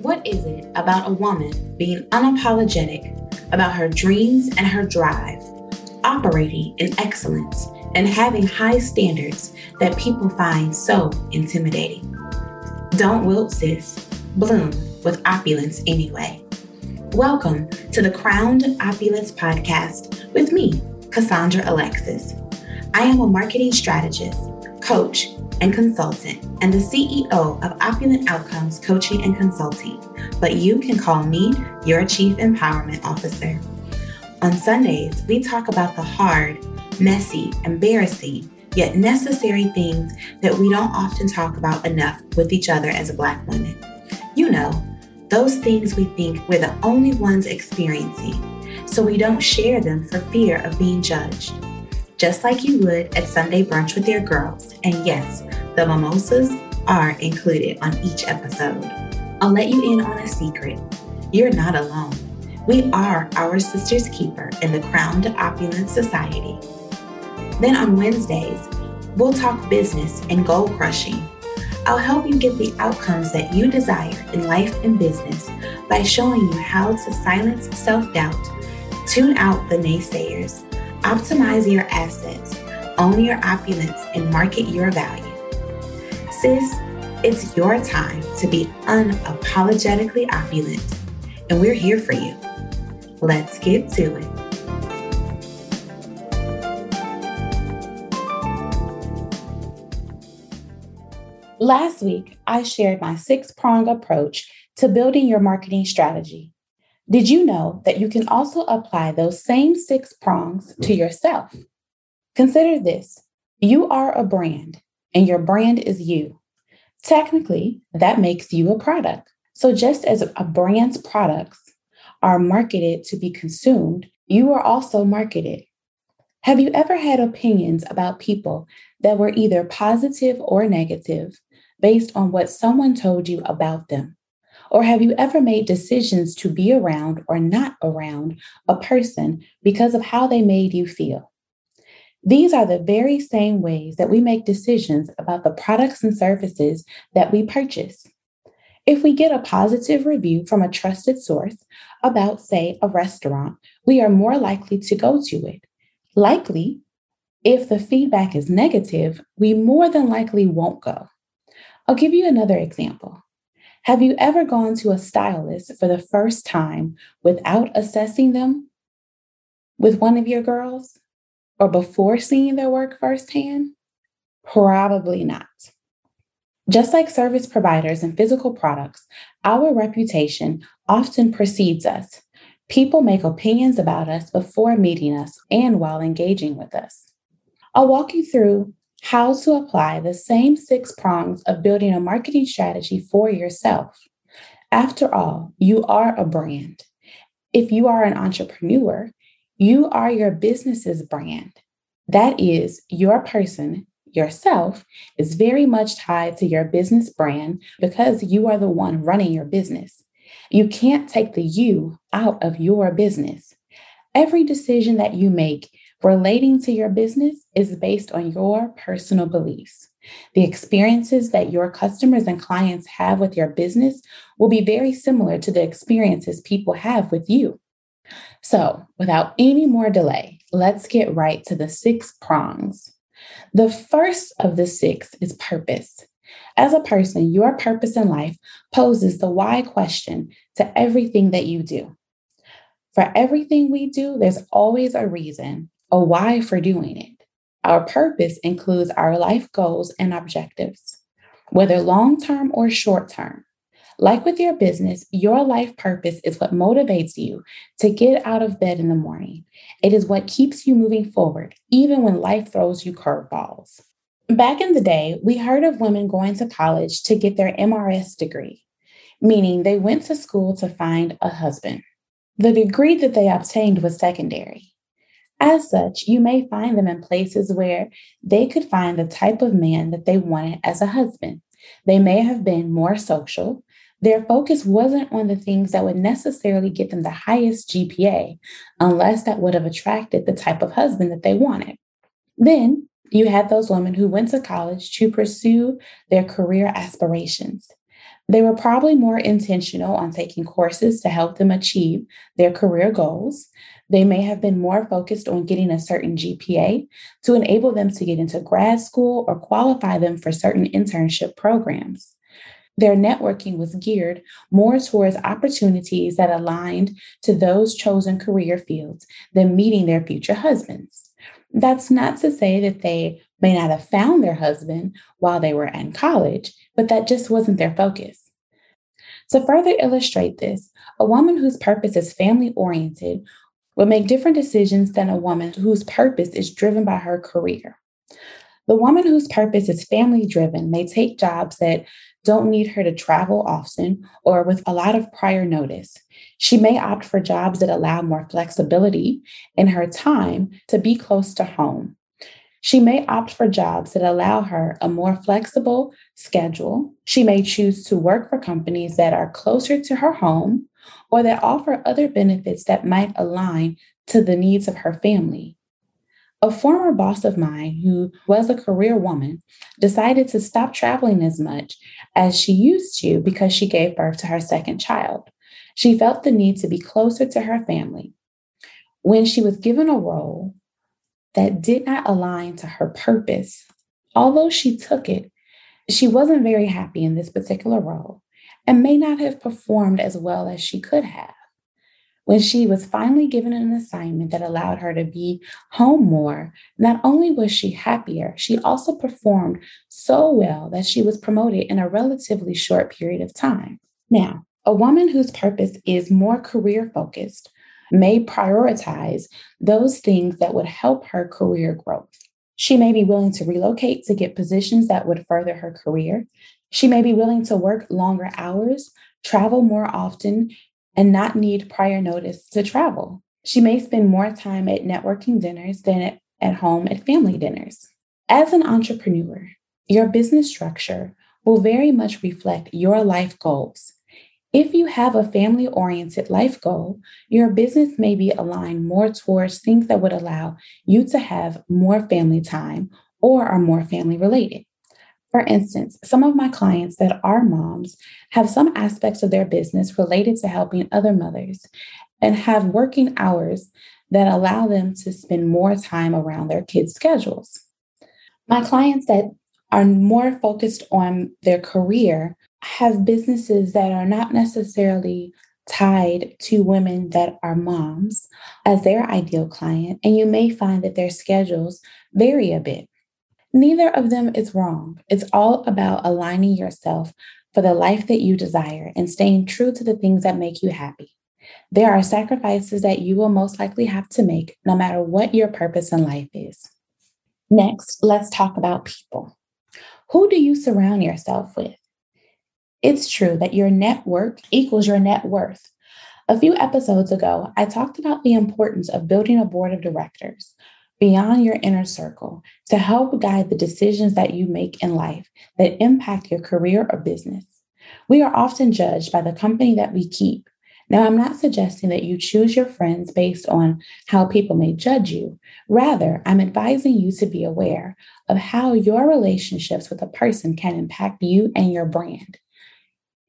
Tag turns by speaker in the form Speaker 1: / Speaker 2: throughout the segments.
Speaker 1: What is it about a woman being unapologetic about her dreams and her drive, operating in excellence, and having high standards that people find so intimidating? Don't wilt, sis. Bloom with opulence anyway. Welcome to the Crowned Opulence Podcast with me, Cassandra Alexis. I am a marketing strategist, coach, and consultant, and the CEO of Opulent Outcomes Coaching and Consulting, but you can call me your Chief Empowerment Officer. On Sundays, we talk about the hard, messy, embarrassing, yet necessary things that we don't often talk about enough with each other as a Black women. You know, those things we think we're the only ones experiencing, so we don't share them for fear of being judged. Just like you would at Sunday brunch with your girls, and yes, the mimosas are included on each episode. I'll let you in on a secret. You're not alone. We are our sister's keeper in the Crowned Opulence Society. Then on Wednesdays, we'll talk business and goal crushing. I'll help you get the outcomes that you desire in life and business by showing you how to silence self doubt, tune out the naysayers, optimize your assets, own your opulence, and market your value. Sis, it's your time to be unapologetically opulent, and we're here for you. Let's get to it. Last week, I shared my six prong approach to building your marketing strategy. Did you know that you can also apply those same six prongs to mm-hmm. yourself? Consider this you are a brand, and your brand is you. Technically, that makes you a product. So, just as a brand's products are marketed to be consumed, you are also marketed. Have you ever had opinions about people that were either positive or negative based on what someone told you about them? Or have you ever made decisions to be around or not around a person because of how they made you feel? These are the very same ways that we make decisions about the products and services that we purchase. If we get a positive review from a trusted source about, say, a restaurant, we are more likely to go to it. Likely, if the feedback is negative, we more than likely won't go. I'll give you another example. Have you ever gone to a stylist for the first time without assessing them with one of your girls or before seeing their work firsthand? Probably not. Just like service providers and physical products, our reputation often precedes us. People make opinions about us before meeting us and while engaging with us. I'll walk you through how to apply the same six prongs of building a marketing strategy for yourself. After all, you are a brand. If you are an entrepreneur, you are your business's brand. That is, your person, yourself, is very much tied to your business brand because you are the one running your business. You can't take the you out of your business. Every decision that you make relating to your business is based on your personal beliefs. The experiences that your customers and clients have with your business will be very similar to the experiences people have with you. So, without any more delay, let's get right to the six prongs. The first of the six is purpose. As a person, your purpose in life poses the why question to everything that you do. For everything we do, there's always a reason, a why for doing it. Our purpose includes our life goals and objectives, whether long term or short term. Like with your business, your life purpose is what motivates you to get out of bed in the morning. It is what keeps you moving forward, even when life throws you curveballs. Back in the day, we heard of women going to college to get their MRS degree, meaning they went to school to find a husband. The degree that they obtained was secondary. As such, you may find them in places where they could find the type of man that they wanted as a husband. They may have been more social. Their focus wasn't on the things that would necessarily get them the highest GPA, unless that would have attracted the type of husband that they wanted. Then You had those women who went to college to pursue their career aspirations. They were probably more intentional on taking courses to help them achieve their career goals. They may have been more focused on getting a certain GPA to enable them to get into grad school or qualify them for certain internship programs. Their networking was geared more towards opportunities that aligned to those chosen career fields than meeting their future husbands. That's not to say that they may not have found their husband while they were in college, but that just wasn't their focus. To further illustrate this, a woman whose purpose is family oriented will make different decisions than a woman whose purpose is driven by her career. The woman whose purpose is family driven may take jobs that don't need her to travel often or with a lot of prior notice. She may opt for jobs that allow more flexibility in her time to be close to home. She may opt for jobs that allow her a more flexible schedule. She may choose to work for companies that are closer to her home or that offer other benefits that might align to the needs of her family. A former boss of mine, who was a career woman, decided to stop traveling as much as she used to because she gave birth to her second child. She felt the need to be closer to her family. When she was given a role that did not align to her purpose, although she took it, she wasn't very happy in this particular role and may not have performed as well as she could have. When she was finally given an assignment that allowed her to be home more, not only was she happier, she also performed so well that she was promoted in a relatively short period of time. Now, a woman whose purpose is more career focused may prioritize those things that would help her career growth. She may be willing to relocate to get positions that would further her career. She may be willing to work longer hours, travel more often, and not need prior notice to travel. She may spend more time at networking dinners than at home at family dinners. As an entrepreneur, your business structure will very much reflect your life goals. If you have a family oriented life goal, your business may be aligned more towards things that would allow you to have more family time or are more family related. For instance, some of my clients that are moms have some aspects of their business related to helping other mothers and have working hours that allow them to spend more time around their kids' schedules. My clients that are more focused on their career have businesses that are not necessarily tied to women that are moms as their ideal client, and you may find that their schedules vary a bit. Neither of them is wrong. It's all about aligning yourself for the life that you desire and staying true to the things that make you happy. There are sacrifices that you will most likely have to make no matter what your purpose in life is. Next, let's talk about people. Who do you surround yourself with? It's true that your network equals your net worth. A few episodes ago, I talked about the importance of building a board of directors beyond your inner circle to help guide the decisions that you make in life that impact your career or business. We are often judged by the company that we keep. Now, I'm not suggesting that you choose your friends based on how people may judge you. Rather, I'm advising you to be aware of how your relationships with a person can impact you and your brand.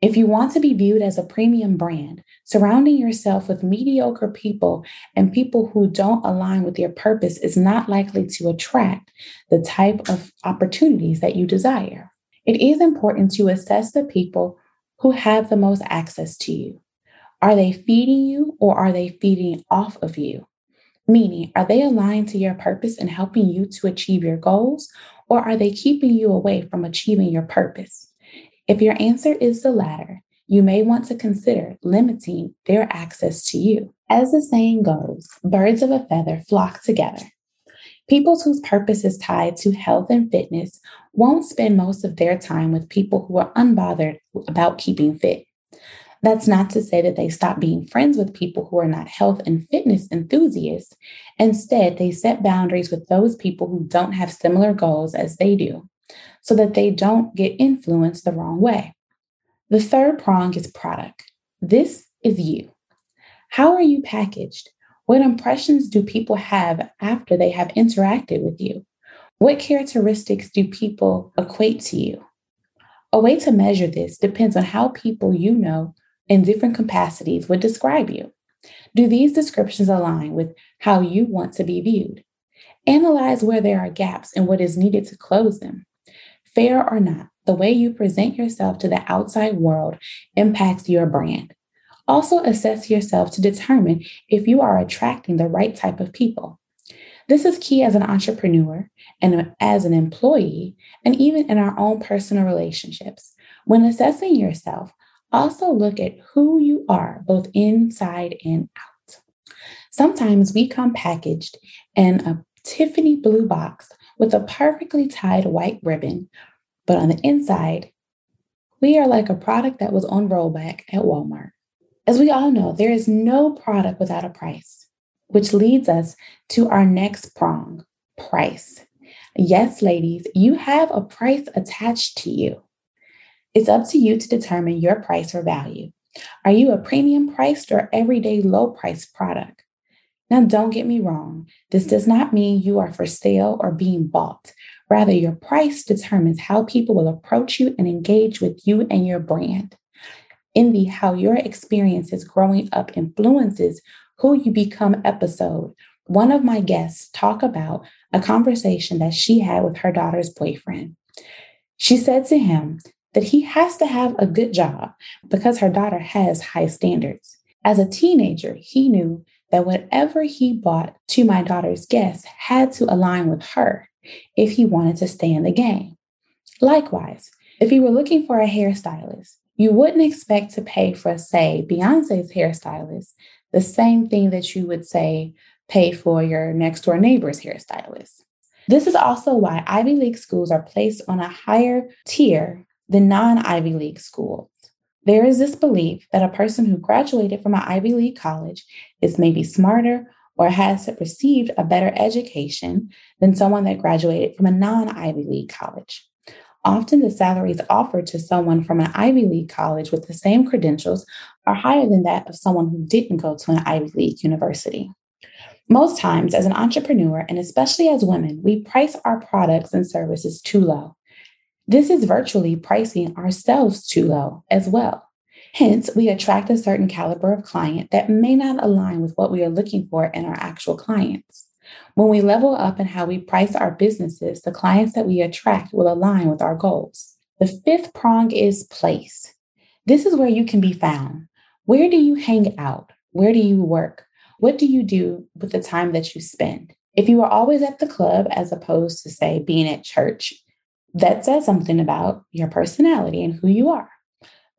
Speaker 1: If you want to be viewed as a premium brand, surrounding yourself with mediocre people and people who don't align with your purpose is not likely to attract the type of opportunities that you desire. It is important to assess the people who have the most access to you. Are they feeding you or are they feeding off of you? Meaning, are they aligned to your purpose and helping you to achieve your goals, or are they keeping you away from achieving your purpose? If your answer is the latter, you may want to consider limiting their access to you. As the saying goes, birds of a feather flock together. People whose purpose is tied to health and fitness won't spend most of their time with people who are unbothered about keeping fit. That's not to say that they stop being friends with people who are not health and fitness enthusiasts. Instead, they set boundaries with those people who don't have similar goals as they do so that they don't get influenced the wrong way. The third prong is product. This is you. How are you packaged? What impressions do people have after they have interacted with you? What characteristics do people equate to you? A way to measure this depends on how people you know in different capacities would describe you. Do these descriptions align with how you want to be viewed? Analyze where there are gaps and what is needed to close them. Fair or not, the way you present yourself to the outside world impacts your brand. Also, assess yourself to determine if you are attracting the right type of people. This is key as an entrepreneur and as an employee, and even in our own personal relationships. When assessing yourself, also look at who you are, both inside and out. Sometimes we come packaged in a Tiffany blue box with a perfectly tied white ribbon, but on the inside, we are like a product that was on rollback at Walmart. As we all know, there is no product without a price, which leads us to our next prong price. Yes, ladies, you have a price attached to you. It's up to you to determine your price or value. Are you a premium priced or everyday low priced product? Now, don't get me wrong. This does not mean you are for sale or being bought. Rather, your price determines how people will approach you and engage with you and your brand. In the How Your Experiences Growing Up Influences Who You Become episode, one of my guests talk about a conversation that she had with her daughter's boyfriend. She said to him that he has to have a good job because her daughter has high standards. As a teenager, he knew that whatever he bought to my daughter's guests had to align with her if he wanted to stay in the game. Likewise, if you were looking for a hairstylist, you wouldn't expect to pay for, say, Beyonce's hairstylist the same thing that you would say pay for your next door neighbor's hairstylist. This is also why Ivy League schools are placed on a higher tier than non Ivy League schools. There is this belief that a person who graduated from an Ivy League college is maybe smarter or has received a better education than someone that graduated from a non Ivy League college. Often, the salaries offered to someone from an Ivy League college with the same credentials are higher than that of someone who didn't go to an Ivy League university. Most times, as an entrepreneur, and especially as women, we price our products and services too low. This is virtually pricing ourselves too low as well. Hence, we attract a certain caliber of client that may not align with what we are looking for in our actual clients. When we level up in how we price our businesses, the clients that we attract will align with our goals. The fifth prong is place. This is where you can be found. Where do you hang out? Where do you work? What do you do with the time that you spend? If you are always at the club as opposed to, say, being at church, that says something about your personality and who you are.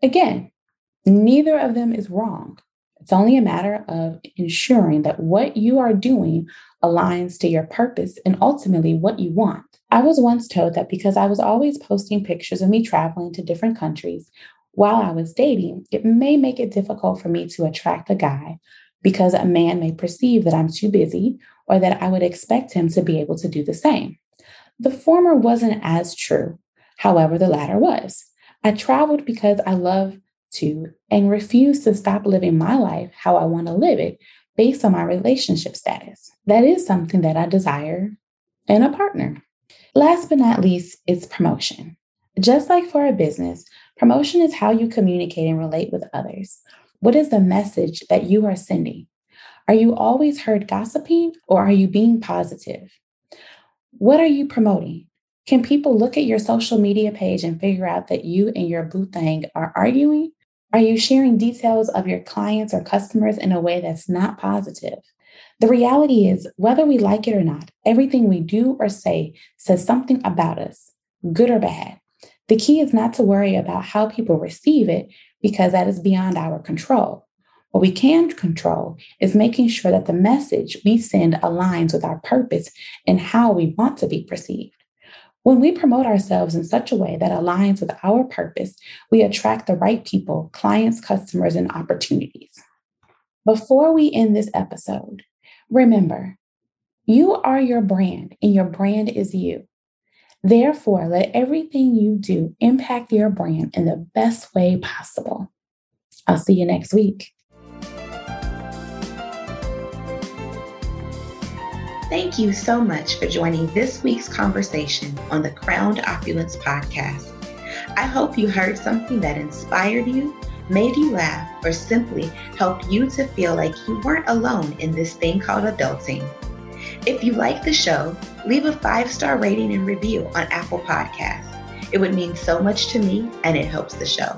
Speaker 1: Again, neither of them is wrong. It's only a matter of ensuring that what you are doing aligns to your purpose and ultimately what you want. I was once told that because I was always posting pictures of me traveling to different countries while I was dating, it may make it difficult for me to attract a guy because a man may perceive that I'm too busy or that I would expect him to be able to do the same. The former wasn't as true. However, the latter was. I traveled because I love to and refuse to stop living my life how I want to live it based on my relationship status. That is something that I desire in a partner. Last but not least, is promotion. Just like for a business, promotion is how you communicate and relate with others. What is the message that you are sending? Are you always heard gossiping or are you being positive? What are you promoting? Can people look at your social media page and figure out that you and your boo thing are arguing? Are you sharing details of your clients or customers in a way that's not positive? The reality is, whether we like it or not, everything we do or say says something about us, good or bad. The key is not to worry about how people receive it because that is beyond our control. What we can control is making sure that the message we send aligns with our purpose and how we want to be perceived. When we promote ourselves in such a way that aligns with our purpose, we attract the right people, clients, customers, and opportunities. Before we end this episode, remember you are your brand and your brand is you. Therefore, let everything you do impact your brand in the best way possible. I'll see you next week. Thank you so much for joining this week's conversation on the Crowned Opulence podcast. I hope you heard something that inspired you, made you laugh, or simply helped you to feel like you weren't alone in this thing called adulting. If you like the show, leave a five star rating and review on Apple Podcasts. It would mean so much to me and it helps the show.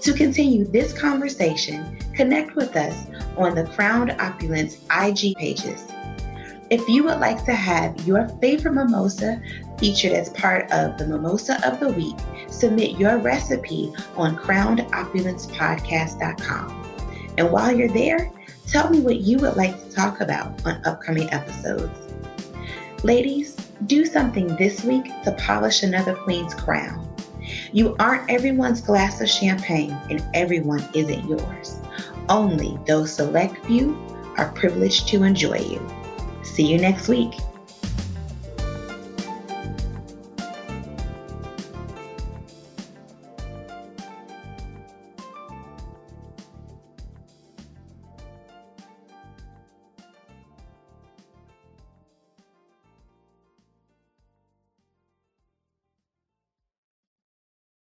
Speaker 1: To continue this conversation, connect with us on the Crowned Opulence IG pages. If you would like to have your favorite mimosa featured as part of the Mimosa of the Week, submit your recipe on crownedopulencepodcast.com. And while you're there, tell me what you would like to talk about on upcoming episodes. Ladies, do something this week to polish another queen's crown. You aren't everyone's glass of champagne, and everyone isn't yours. Only those select few are privileged to enjoy you. See you next week.